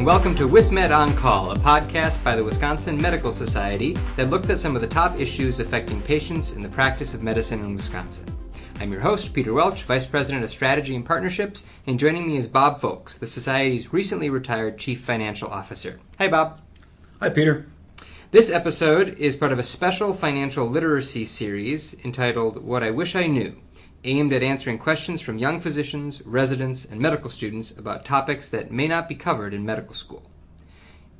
and welcome to WisMed On Call, a podcast by the Wisconsin Medical Society that looks at some of the top issues affecting patients in the practice of medicine in Wisconsin. I'm your host, Peter Welch, Vice President of Strategy and Partnerships, and joining me is Bob Foulks, the Society's recently retired Chief Financial Officer. Hi, Bob. Hi, Peter. This episode is part of a special financial literacy series entitled What I Wish I Knew aimed at answering questions from young physicians, residents, and medical students about topics that may not be covered in medical school.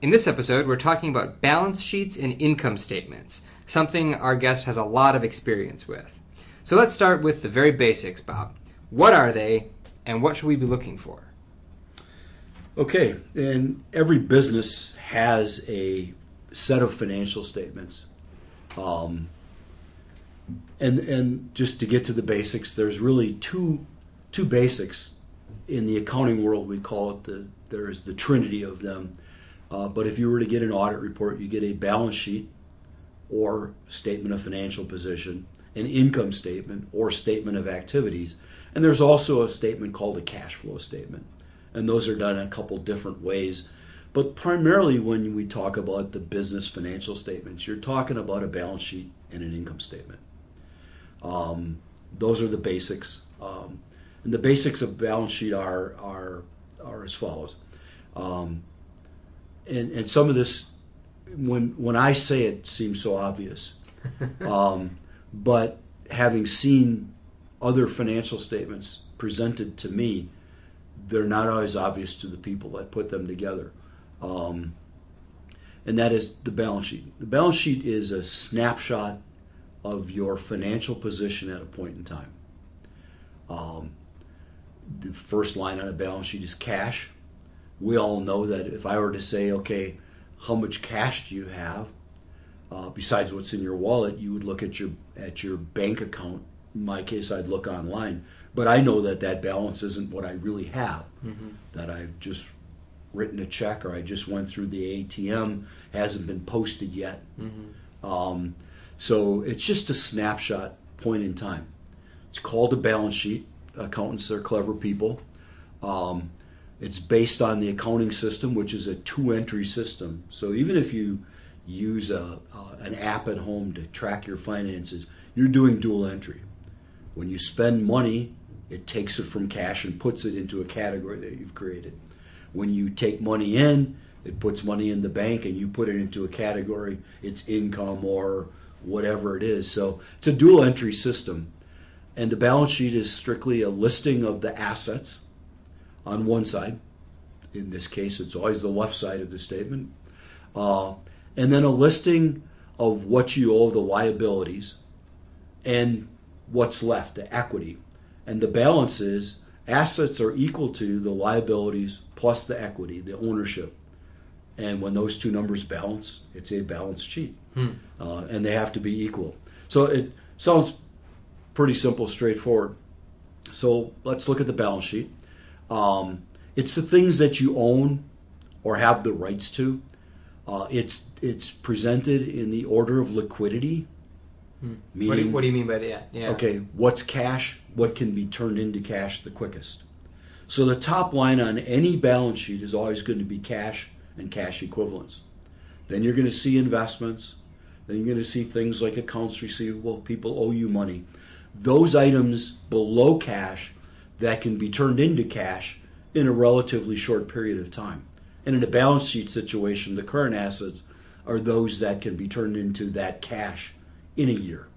In this episode, we're talking about balance sheets and income statements, something our guest has a lot of experience with. So let's start with the very basics, Bob. What are they, and what should we be looking for? Okay, and every business has a set of financial statements. Um, and and just to get to the basics, there's really two two basics in the accounting world. We call it the there is the trinity of them. Uh, but if you were to get an audit report, you get a balance sheet or statement of financial position, an income statement or statement of activities, and there's also a statement called a cash flow statement. And those are done in a couple different ways. But primarily, when we talk about the business financial statements, you're talking about a balance sheet and an income statement. Um, those are the basics. Um, and the basics of balance sheet are are are as follows. Um, and and some of this, when when I say it, seems so obvious. Um, but having seen other financial statements presented to me, they're not always obvious to the people that put them together. Um, and that is the balance sheet. The balance sheet is a snapshot of your financial position at a point in time. Um, the first line on a balance sheet is cash. We all know that if I were to say, okay, how much cash do you have? Uh, besides what's in your wallet, you would look at your at your bank account. In my case, I'd look online, but I know that that balance isn't what I really have. Mm-hmm. That I've just written a check or I just went through the ATM hasn't been posted yet. Mm-hmm. Um, so it's just a snapshot point in time. It's called a balance sheet. Accountants are clever people. Um, it's based on the accounting system, which is a two entry system. So even if you use a, an app at home to track your finances, you're doing dual entry. When you spend money, it takes it from cash and puts it into a category that you've created. When you take money in, it puts money in the bank and you put it into a category, it's income or whatever it is. So it's a dual entry system. And the balance sheet is strictly a listing of the assets on one side. In this case, it's always the left side of the statement. Uh, and then a listing of what you owe, the liabilities, and what's left, the equity. And the balance is assets are equal to the liabilities plus the equity, the ownership. And when those two numbers balance, it's a balanced sheet. Hmm. Uh, and they have to be equal. So it sounds pretty simple, straightforward. So let's look at the balance sheet. Um, it's the things that you own or have the rights to. Uh, it's it's presented in the order of liquidity. Hmm. Meaning, what, do you, what, do you, mean by that? Yeah. Okay, what's cash? What can be turned into cash the quickest? So the top line on any balance sheet is always going to be cash and cash equivalents. Then you're going to see investments. Then you're going to see things like accounts receivable, people owe you money. Those items below cash that can be turned into cash in a relatively short period of time. And in a balance sheet situation, the current assets are those that can be turned into that cash in a year.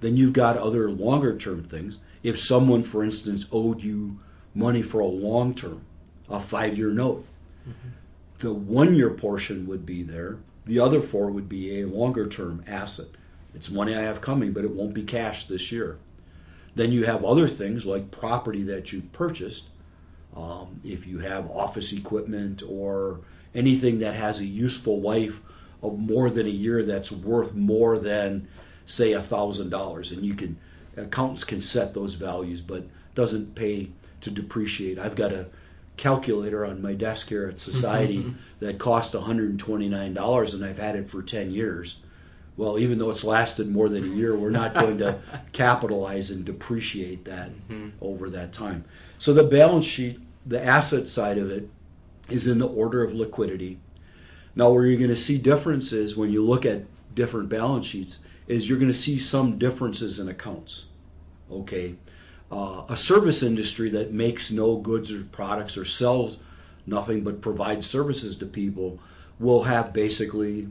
Then you've got other longer term things. If someone, for instance, owed you money for a long term, a five year note, mm-hmm the one year portion would be there. The other four would be a longer term asset. It's money I have coming, but it won't be cash this year. Then you have other things like property that you purchased. Um, if you have office equipment or anything that has a useful life of more than a year that's worth more than say a thousand dollars and you can accountants can set those values but doesn't pay to depreciate i've got a calculator on my desk here at Society mm-hmm. that cost $129 and I've had it for 10 years. Well, even though it's lasted more than a year, we're not going to capitalize and depreciate that mm-hmm. over that time. So the balance sheet, the asset side of it, is in the order of liquidity. Now, where you're going to see differences when you look at different balance sheets is you're going to see some differences in accounts. Okay, uh, a service industry that makes no goods or products or sells nothing but provides services to people will have basically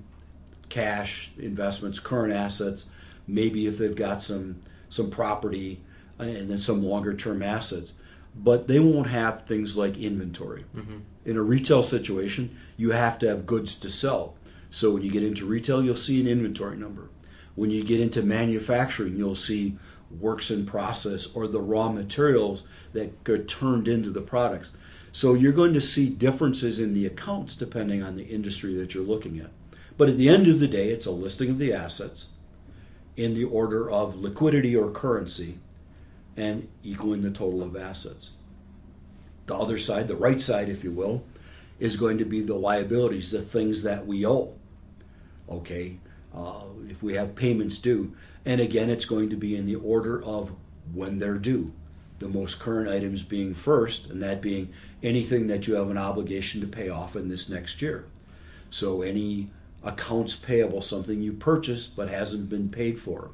cash investments, current assets, maybe if they've got some some property and then some longer term assets. But they won't have things like inventory. Mm-hmm. In a retail situation, you have to have goods to sell. So when you get into retail, you'll see an inventory number. When you get into manufacturing, you'll see works in process or the raw materials that get turned into the products. So you're going to see differences in the accounts depending on the industry that you're looking at. But at the end of the day, it's a listing of the assets in the order of liquidity or currency and equaling the total of assets. The other side, the right side, if you will, is going to be the liabilities, the things that we owe. Okay, uh, if we have payments due. And again, it's going to be in the order of when they're due. The most current items being first, and that being anything that you have an obligation to pay off in this next year. So, any accounts payable, something you purchased but hasn't been paid for.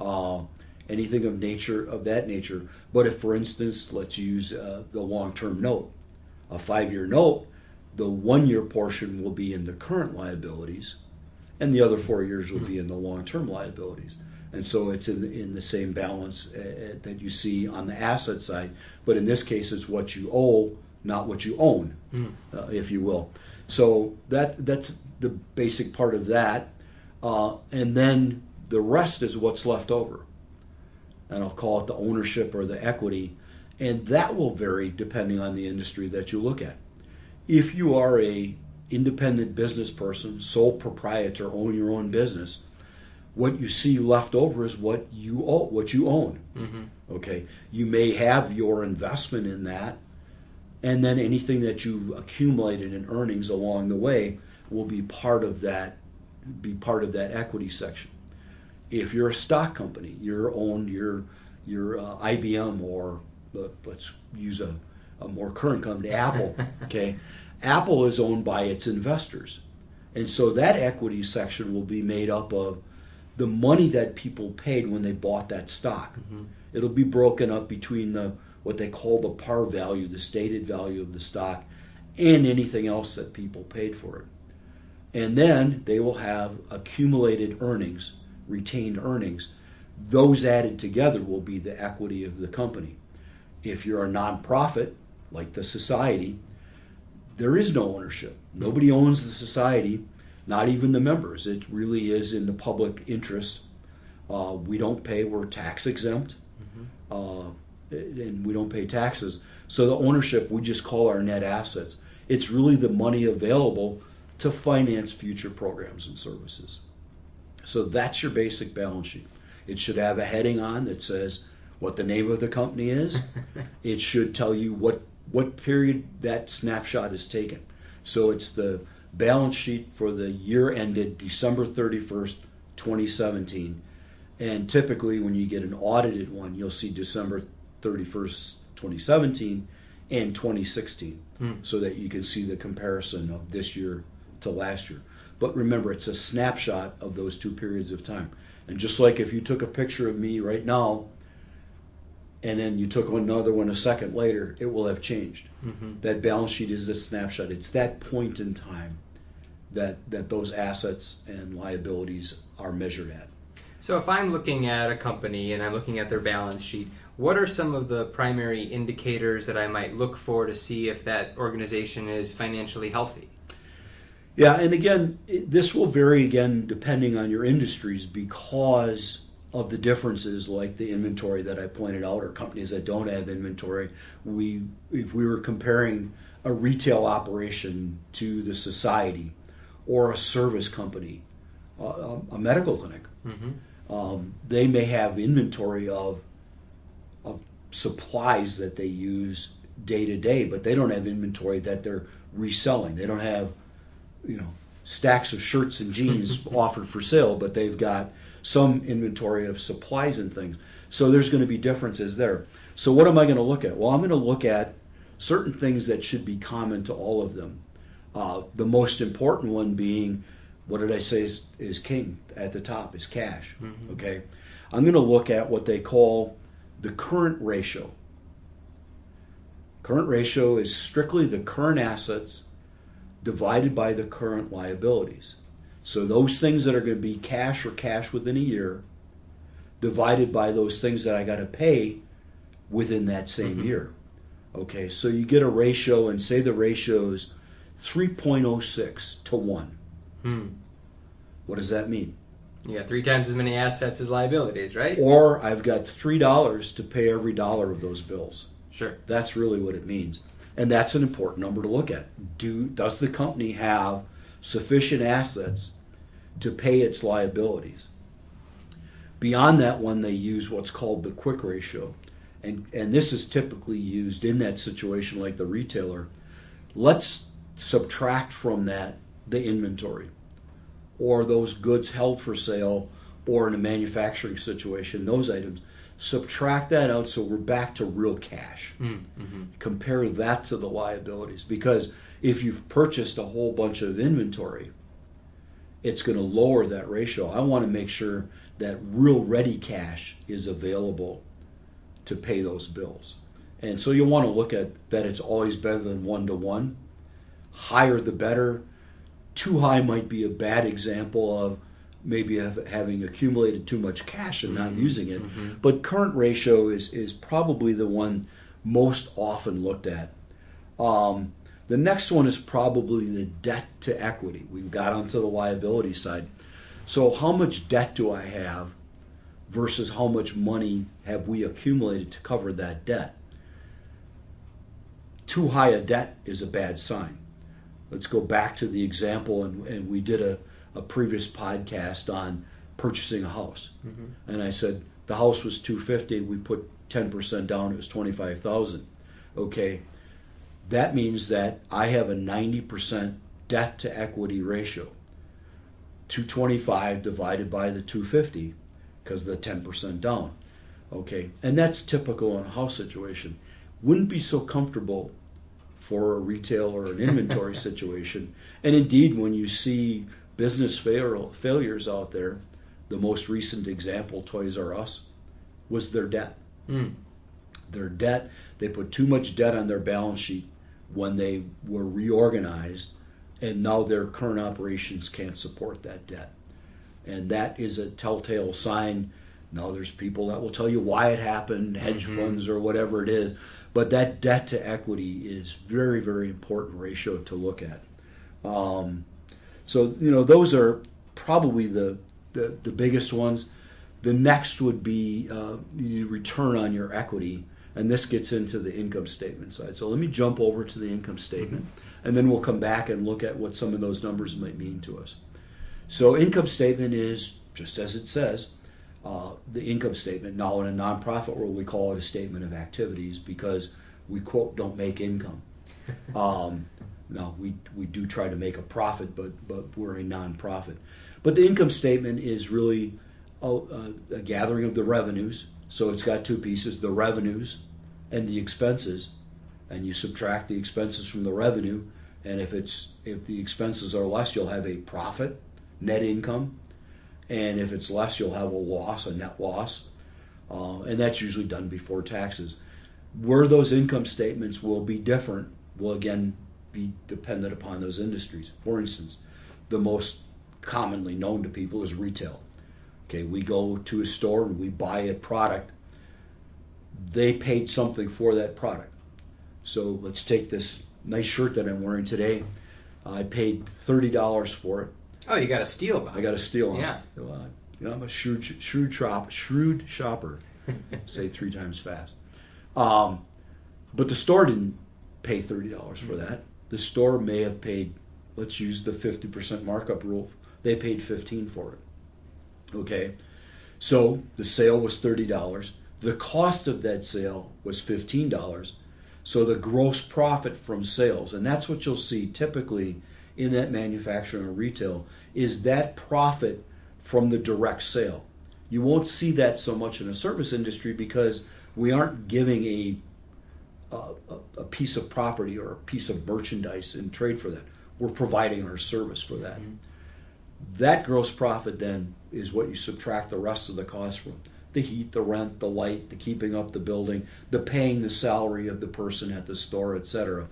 Uh, anything of nature of that nature. But if, for instance, let's use uh, the long-term note, a five-year note, the one-year portion will be in the current liabilities, and the other four years will be in the long-term liabilities. And so it's in in the same balance uh, that you see on the asset side, but in this case, it's what you owe, not what you own, mm. uh, if you will. So that that's the basic part of that, uh, and then the rest is what's left over, and I'll call it the ownership or the equity, and that will vary depending on the industry that you look at. If you are a independent business person, sole proprietor, own your own business, what you see left over is what you own, what you own. Mm-hmm. Okay, you may have your investment in that, and then anything that you accumulated in earnings along the way will be part of that, be part of that equity section. If you're a stock company, you're owned your your uh, IBM or uh, let's use a, a more current company, Apple. Okay, Apple is owned by its investors. And so that equity section will be made up of the money that people paid when they bought that stock. Mm-hmm. It'll be broken up between the what they call the par value, the stated value of the stock, and anything else that people paid for it. And then they will have accumulated earnings, retained earnings. Those added together will be the equity of the company. If you're a nonprofit, like the society, there is no ownership. Nobody owns the society, not even the members. It really is in the public interest. Uh, we don't pay, we're tax exempt, mm-hmm. uh, and we don't pay taxes. So the ownership, we just call our net assets. It's really the money available to finance future programs and services. So that's your basic balance sheet. It should have a heading on that says what the name of the company is. it should tell you what what period that snapshot is taken. So it's the balance sheet for the year ended December 31st, 2017. And typically, when you get an audited one, you'll see December 31st, 2017 and 2016 mm. so that you can see the comparison of this year to last year. But remember, it's a snapshot of those two periods of time. And just like if you took a picture of me right now and then you took another one a second later, it will have changed. Mm-hmm. That balance sheet is a snapshot. It's that point in time that that those assets and liabilities are measured at. So if I'm looking at a company and I'm looking at their balance sheet, what are some of the primary indicators that I might look for to see if that organization is financially healthy? Yeah, and again, this will vary again depending on your industries because of the differences like the inventory that I pointed out or companies that don't have inventory we if we were comparing a retail operation to the society or a service company uh, a medical clinic mm-hmm. um, they may have inventory of of supplies that they use day to day but they don't have inventory that they're reselling they don't have you know stacks of shirts and jeans offered for sale but they've got some inventory of supplies and things. So there's going to be differences there. So what am I going to look at? Well, I'm going to look at certain things that should be common to all of them. Uh, the most important one being, what did I say is, is king at the top, is cash. Mhm. Okay. I'm going to look at what they call the current ratio. Current ratio is strictly the current assets divided by the current liabilities. So those things that are going to be cash or cash within a year divided by those things that I got to pay within that same Mhm. year. Okay, so you get a ratio and say the ratio is 3.06 to 1. Hmm. What does that mean? You got three times as many assets as liabilities, right? Or I've got $3 to pay every dollar of those bills. Sure. That's really what it means. And that's an important number to look at. Do does the company have sufficient assets to pay its liabilities? Beyond that one they use what's called the quick ratio. And and this is typically used in that situation like the retailer. Let's subtract from that the inventory or those goods held for sale or in a manufacturing situation, those items. Subtract that out so we're back to real cash Mm, hmm compare that to the liabilities because if you've purchased a whole bunch of inventory it's going to lower that ratio. I want to make sure that real ready cash is available to pay those bills. And so you'll want to look at that it's always better than one to one. Higher the better. Too high might be a bad example of maybe having accumulated too much cash and not Mhm, using it. Mhm. but current ratio is, is probably the one most often looked at. Um, the next one is probably the debt to equity. We've got onto the liability side. So, how much debt do I have versus how much money have we accumulated to cover that debt? Too high a debt is a bad sign. Let's go back to the example, and, and we did a, a previous podcast on purchasing a house hmm and I said the house was 250 we put 10% down it was 25,000 okay that means that I have a 90% debt to equity ratio. 225 divided by the 250 because the 10% down. Okay and that's typical in a house situation. Wouldn't be so comfortable for a retail or an inventory situation. And indeed when you see business fail- failures out there the most recent example, Toys R Us, was their debt. Mm. Their debt, they put too much debt on their balance sheet when they were reorganized, and now their current operations can't support that debt. And that is a telltale sign. Now, there's people that will tell you why it happened, hedge Mhm. funds or whatever it is, but that debt to equity is very, very important ratio to look at. Um, so, you know, those are probably the, the, the biggest ones. The next would be uh, the return on your equity, and this gets into the income statement side. So let me jump over to the income statement, and then we'll come back and look at what some of those numbers might mean to us. So, income statement is just as it says, uh, the income statement. Now, in a nonprofit world, we call it a statement of activities because we quote don't make income. Um, no, we we do try to make a profit, but but we're a nonprofit. But the income statement is really a, a, a gathering of the revenues. So it's got two pieces: the revenues and the expenses, and you subtract the expenses from the revenue. And if it's if the expenses are less, you'll have a profit, net income, and if it's less, you'll have a loss, a net loss, uh, and that's usually done before taxes. Where those income statements will be different will again be dependent upon those industries. For instance, the most commonly known to people is retail. Okay, we go to a store and we buy a product. They paid something for that product. So let's take this nice shirt that I'm wearing today. I paid thirty dollars for it. Oh, you got a steal I got a steal on Yeah. it. You know, I'm a shrewd, shrewd shop, shrewd shopper. Say three times fast. Um, but the store didn't pay thirty dollars for that. The store may have paid. Let's use the fifty percent markup rule. They paid fifteen for it. Okay, so the sale was thirty dollars. The cost of that sale was fifteen dollars. So the gross profit from sales, and that's what you'll see typically in that manufacturing or retail, is that profit from the direct sale. You won't see that so much in a service industry because we aren't giving a a, a, a piece of property or a piece of merchandise in trade for that. We're providing our service for that. Mm-hmm. That gross profit then is what you subtract the rest of the cost from the heat, the rent, the light, the keeping up the building, the paying the salary of the person at the store, etc.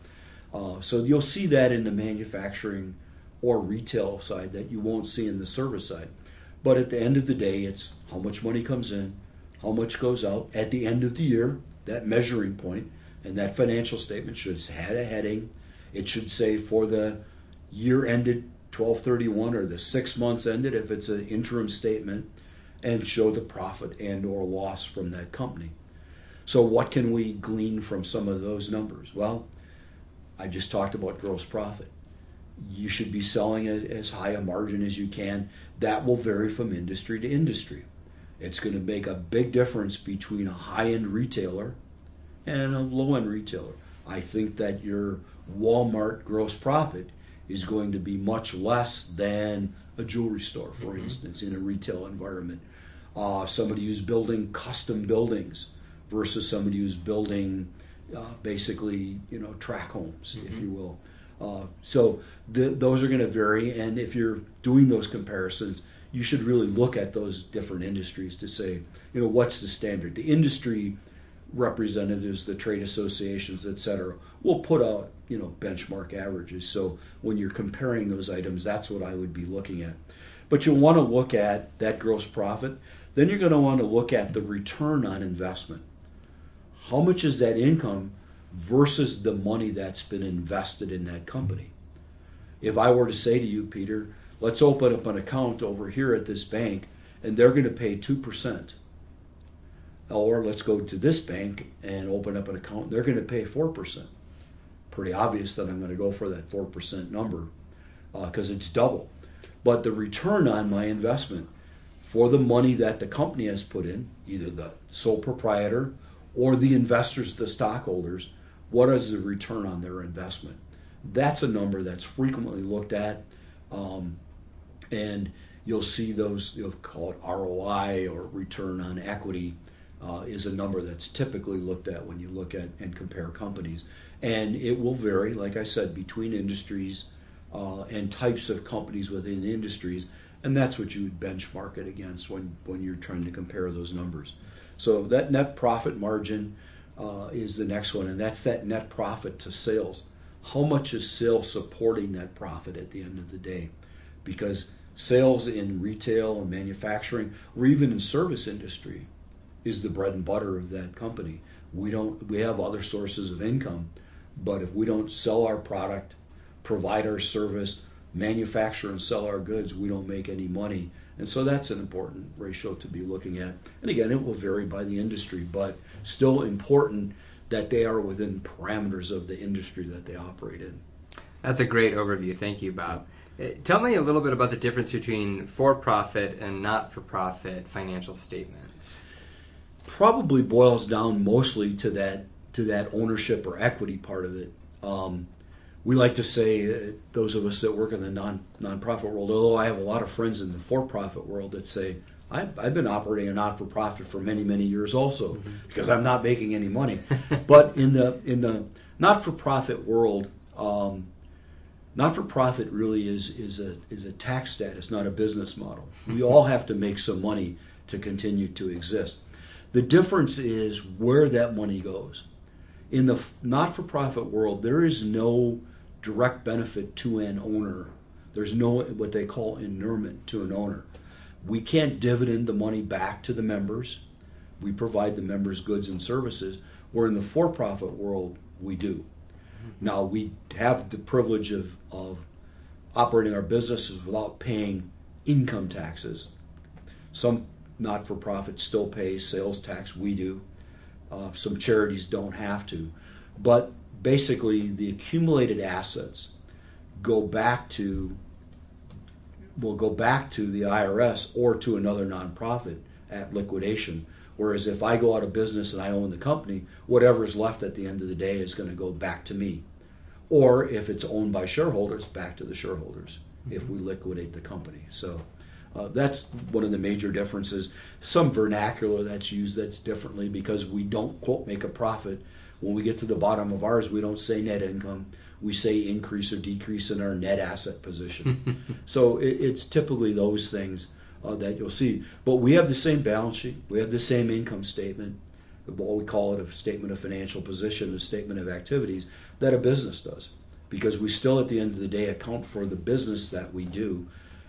Uh, so you'll see that in the manufacturing or retail side that you won't see in the service side. But at the end of the day, it's how much money comes in, how much goes out at the end of the year, that measuring point, and that financial statement should have a heading. It should say for the year ended 1231 or the six months ended if it's an interim statement and show the profit and or loss from that company. So what can we glean from some of those numbers? Well, I just talked about gross profit. You should be selling it as high a margin as you can. That will vary from industry to industry. It's going to make a big difference between a high end retailer and a low end retailer. I think that your Walmart gross profit is going to be much less than a jewelry store, for mm-hmm. instance, in a retail environment. Uh, somebody who's building custom buildings versus somebody who's building uh, basically, you know, tract homes, mm-hmm. if you will. Uh, so the, those are going to vary, and if you're doing those comparisons, you should really look at those different industries to say, you know, what's the standard? The industry representatives, the trade associations, et cetera, will put out, you know, benchmark averages. So when you're comparing those items, that's what I would be looking at. But you'll want to look at that gross profit. Then you're going to want to look at the return on investment. How much is that income versus the money that's been invested in that company? If I were to say to you, Peter, let's open up an account over here at this bank and they're going to pay 2%. Or let's go to this bank and open up an account, they're going to pay 4%. Pretty obvious that I'm going to go for that 4% number because uh, it's double. But the return on my investment for the money that the company has put in, either the sole proprietor or the investors, the stockholders, what is the return on their investment? That's a number that's frequently looked at. Um, and you'll see those, you'll call it ROI or return on equity, uh, is a number that's typically looked at when you look at and compare companies. And it will vary, like I said, between industries uh, and types of companies within industries. And that's what you would benchmark it against when, when you're trying to compare those numbers. So that net profit margin uh, is the next one, and that's that net profit to sales. How much is sales supporting that profit at the end of the day? Because sales in retail and manufacturing or even in service industry is the bread and butter of that company we don't we have other sources of income but if we don't sell our product provide our service manufacture and sell our goods we don't make any money. And so that's an important ratio to be looking at. And again it will vary by the industry but still important that they are within parameters of the industry that they operate in. That's a great overview. Thank you bob. Uh, tell me a little bit about the difference between for profit and not for profit financial statements. Probably boils down mostly to that to that ownership or equity part of it. Um, we like to say, uh, those of us that work in the non nonprofit world, although I have a lot of friends in the for profit world that say, I've, I've been operating a not for profit for many, many years also mm-hmm. because I'm not making any money. but in the in the not for profit world, um, not for profit really is is a is a tax status, not a business model. We all have to make some money to continue to exist. The difference is where that money goes. In the not for profit world, there is no direct benefit to an owner. There's no what they call inurement to an owner. We can't dividend the money back to the members. We provide the members goods and services. Where in the for profit world, we do. Mm-hmm. Now we have the privilege of, of operating our businesses without paying income taxes. Some not for profits still pay sales tax, we do. Uh, some charities don't have to. But basically, the accumulated assets go back to will go back to the IRS or to another nonprofit at liquidation Whereas if I go out of business and I own the company, whatever is left at the end of the day is going to go back to me. Or if it's owned by shareholders, back to the shareholders mm-hmm. if we liquidate the company. So uh, that's one of the major differences. Some vernacular that's used that's differently because we don't quote make a profit. When we get to the bottom of ours, we don't say net income. We say increase or decrease in our net asset position. so it, it's typically those things uh, that you'll see. But we have the same balance sheet. We have the same income statement. What we call it a statement of financial position, a statement of activities that a business does, because we still at the end of the day account for the business that we do,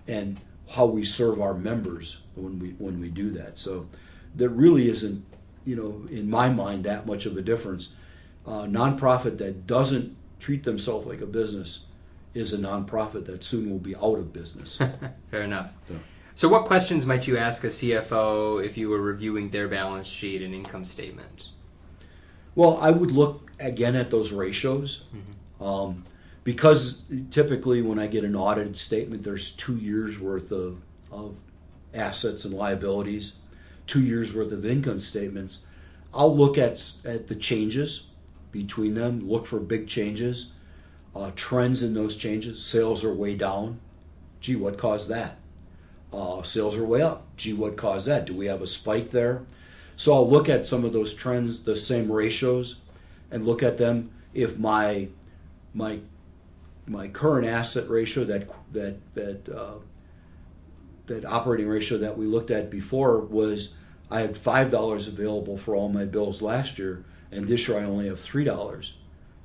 and how we serve our members when we when we do that. So there really isn't, you know, in my mind, that much of a difference. A nonprofit that doesn't treat themselves like a business is a nonprofit that soon will be out of business. Fair enough. So. so, what questions might you ask a CFO if you were reviewing their balance sheet and income statement? Well, I would look again at those ratios. Mm-hmm. Um, because typically when I get an audited statement, there's two years worth of, of assets and liabilities, two years worth of income statements. I'll look at, at the changes between them, look for big changes, uh, trends in those changes. Sales are way down. Gee, what caused that? Uh, sales are way up. Gee, what caused that? Do we have a spike there? So I'll look at some of those trends, the same ratios, and look at them. If my my my current asset ratio, that that that uh, that operating ratio that we looked at before was I had five dollars available for all my bills last year, and this year I only have three dollars.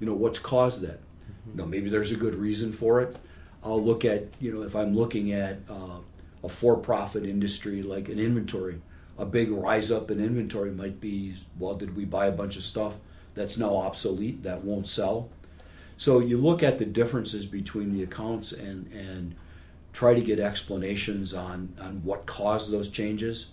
You know what's caused that? Mm-hmm. You know maybe there's a good reason for it. I'll look at you know if I'm looking at uh, a for-profit industry like an inventory, a big rise up in inventory might be well, did we buy a bunch of stuff that's now obsolete that won't sell? So you look at the differences between the accounts and and try to get explanations on on what caused those changes.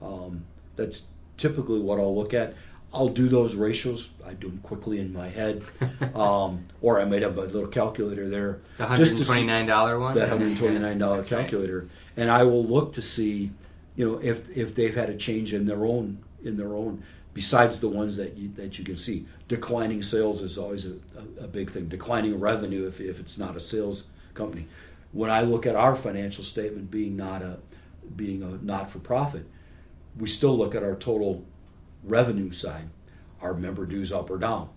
Um, that's typically what I'll look at. I'll do those ratios. I do them quickly in my head, um, or I might have a little calculator there. The hundred and twenty nine dollar one. That hundred twenty nine dollar calculator, right. and I will look to see, you know, if if they've had a change in their own in their own besides the ones that you, that you can see. Declining sales is always a, a, a, big thing. Declining revenue if, if it's not a sales company. When I look at our financial statement being not a being a not for profit, we still look at our total revenue side. Are member dues up or down?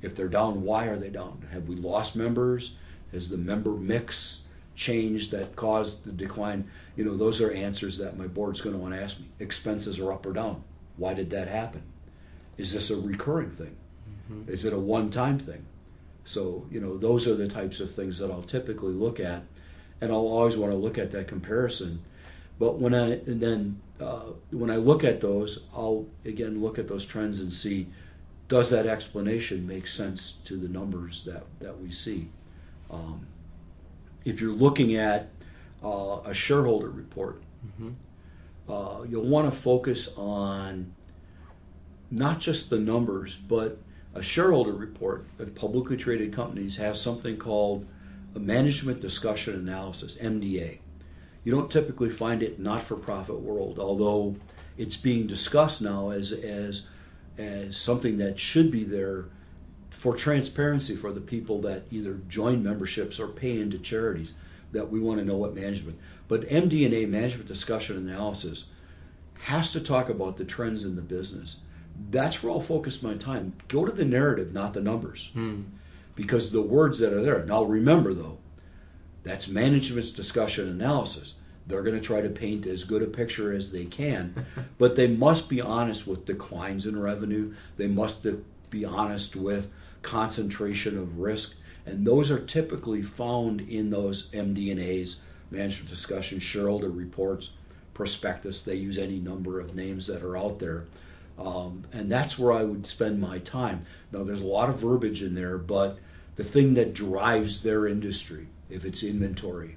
If they're down, why are they down? Have we lost members? Has the member mix changed that caused the decline? You know, those are answers that my board's going to want to ask me. Expenses are up or down why did that happen? Is this a recurring thing? Mm-hmm. Is it a one time thing? So, you know, those are the types of things that I'll typically look at. And I'll always want to look at that comparison. But when I, and then uh, when I look at those, I'll again look at those trends and see does that explanation make sense to the numbers that, that we see? Um, if you're looking at uh, a shareholder report, mm-hmm uh, you'll want to focus on not just the numbers, but a shareholder report that publicly traded companies has something called a management discussion analysis, MDA. You don't typically find it not for profit world, although it's being discussed now as, as, as something that should be there for transparency for the people that either join memberships or pay into charities that we want to know what management. But MD&A, management discussion analysis, has to talk about the trends in the business. That's where I'll focus my time. Go to the narrative, not the numbers. Hmm. Because the words that are there. Now remember though, that's management's discussion analysis. They're going to try to paint as good a picture as they can, but they must be honest with declines in revenue. They must be honest with concentration of risk, and those are typically found in those MD&As management discussion, shareholder reports, prospectus. They use any number of names that are out there. Um, and that's where I would spend my time. Now, there's a lot of verbiage in there, but the thing that drives their industry, if it's inventory,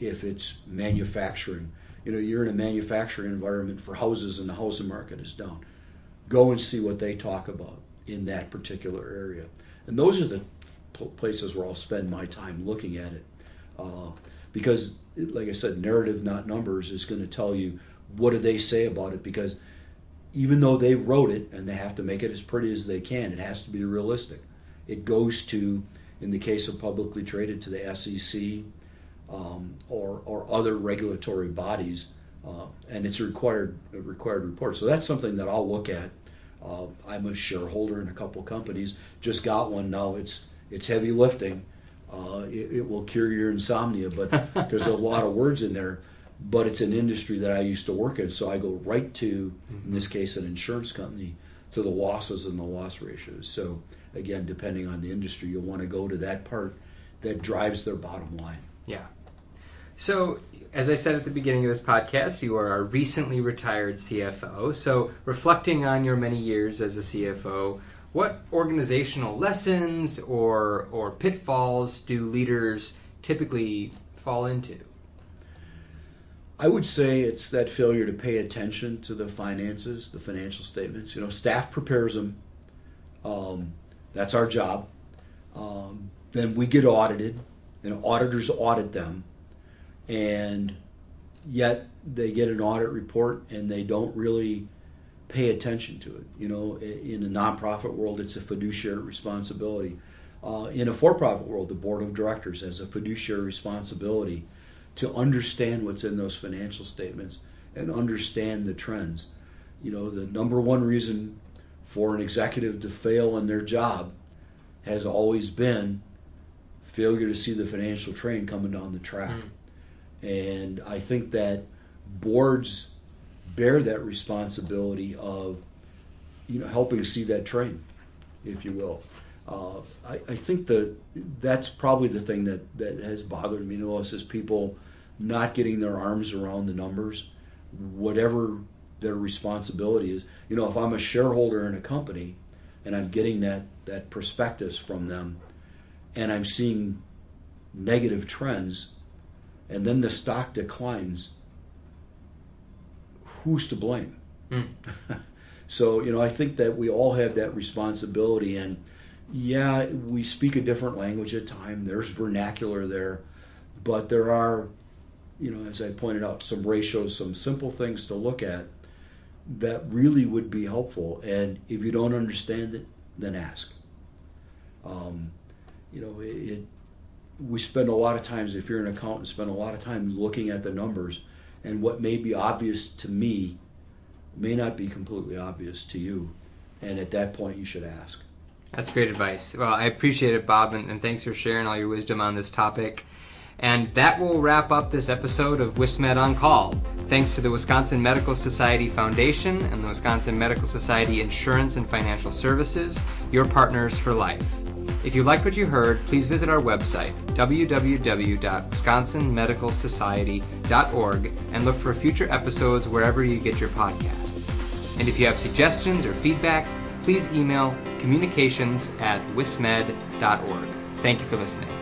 if it's manufacturing, you know, you're in a manufacturing environment for houses and the housing market is down. Go and see what they talk about in that particular area. And those are the places where I'll spend my time looking at it. Uh, because like I said, narrative, not numbers, is going to tell you what do they say about it. Because even though they wrote it and they have to make it as pretty as they can, it has to be realistic. It goes to, in the case of publicly traded, to the SEC um, or or other regulatory bodies, uh, and it's a required a required report. So that's something that I'll look at Uh, I'm a shareholder in a couple companies. Just got one now. It's it's heavy lifting. Uh, it, it, will cure your insomnia, but there's a lot of words in there. But it's an industry that I used to work in, so I go right to, mm-hmm. in this case, an insurance company to the losses and the loss ratios. So again, depending on the industry, you'll want to go to that part that drives their bottom line. Yeah. So, as I said at the beginning of this podcast, you are a recently retired CFO. So, reflecting on your many years as a CFO, what organizational lessons or or pitfalls do leaders typically fall into? I would say it's that failure to pay attention to the finances, the financial statements. You know, staff prepares them. Um, that's our job. Um, then we get audited, and auditors audit them and yet they get an audit report and they don't really pay attention to it. You know, in a nonprofit world, it's a fiduciary responsibility. Uh, in a for-profit world, the board of directors has a fiduciary responsibility to understand what's in those financial statements and understand the trends. You know, the number one reason for an executive to fail in their job has always been failure to see the financial train coming down the track. Mm. And I think that boards bear that responsibility of, you know, helping see that train, if you will. Uh, I, I, think that that's probably the thing that, that has bothered me the most is people not getting their arms around the numbers, whatever their responsibility is. You know, if I'm a shareholder in a company and I'm getting that, that prospectus from them and I'm seeing negative trends, and then the stock declines, who's to blame? Mm. so, you know, I think that we all have that responsibility. And yeah, we speak a different language at times, there's vernacular there, but there are, you know, as I pointed out, some ratios, some simple things to look at that really would be helpful. And if you don't understand it, then ask. Um, you know, it, it we spend a lot of times, if you're an accountant, spend a lot of time looking at the numbers, and what may be obvious to me may not be completely obvious to you. And at that point, you should ask. That's great advice. Well, I appreciate it, Bob, and, and thanks for sharing all your wisdom on this topic. And that will wrap up this episode of WisMed on Call. Thanks to the Wisconsin Medical Society Foundation and the Wisconsin Medical Society Insurance and Financial Services, your partners for life. If you like what you heard, please visit our website, www.wisconsinmedicalsociety.org, and look for future episodes wherever you get your podcasts. And if you have suggestions or feedback, please email communications at wismed.org. Thank you for listening.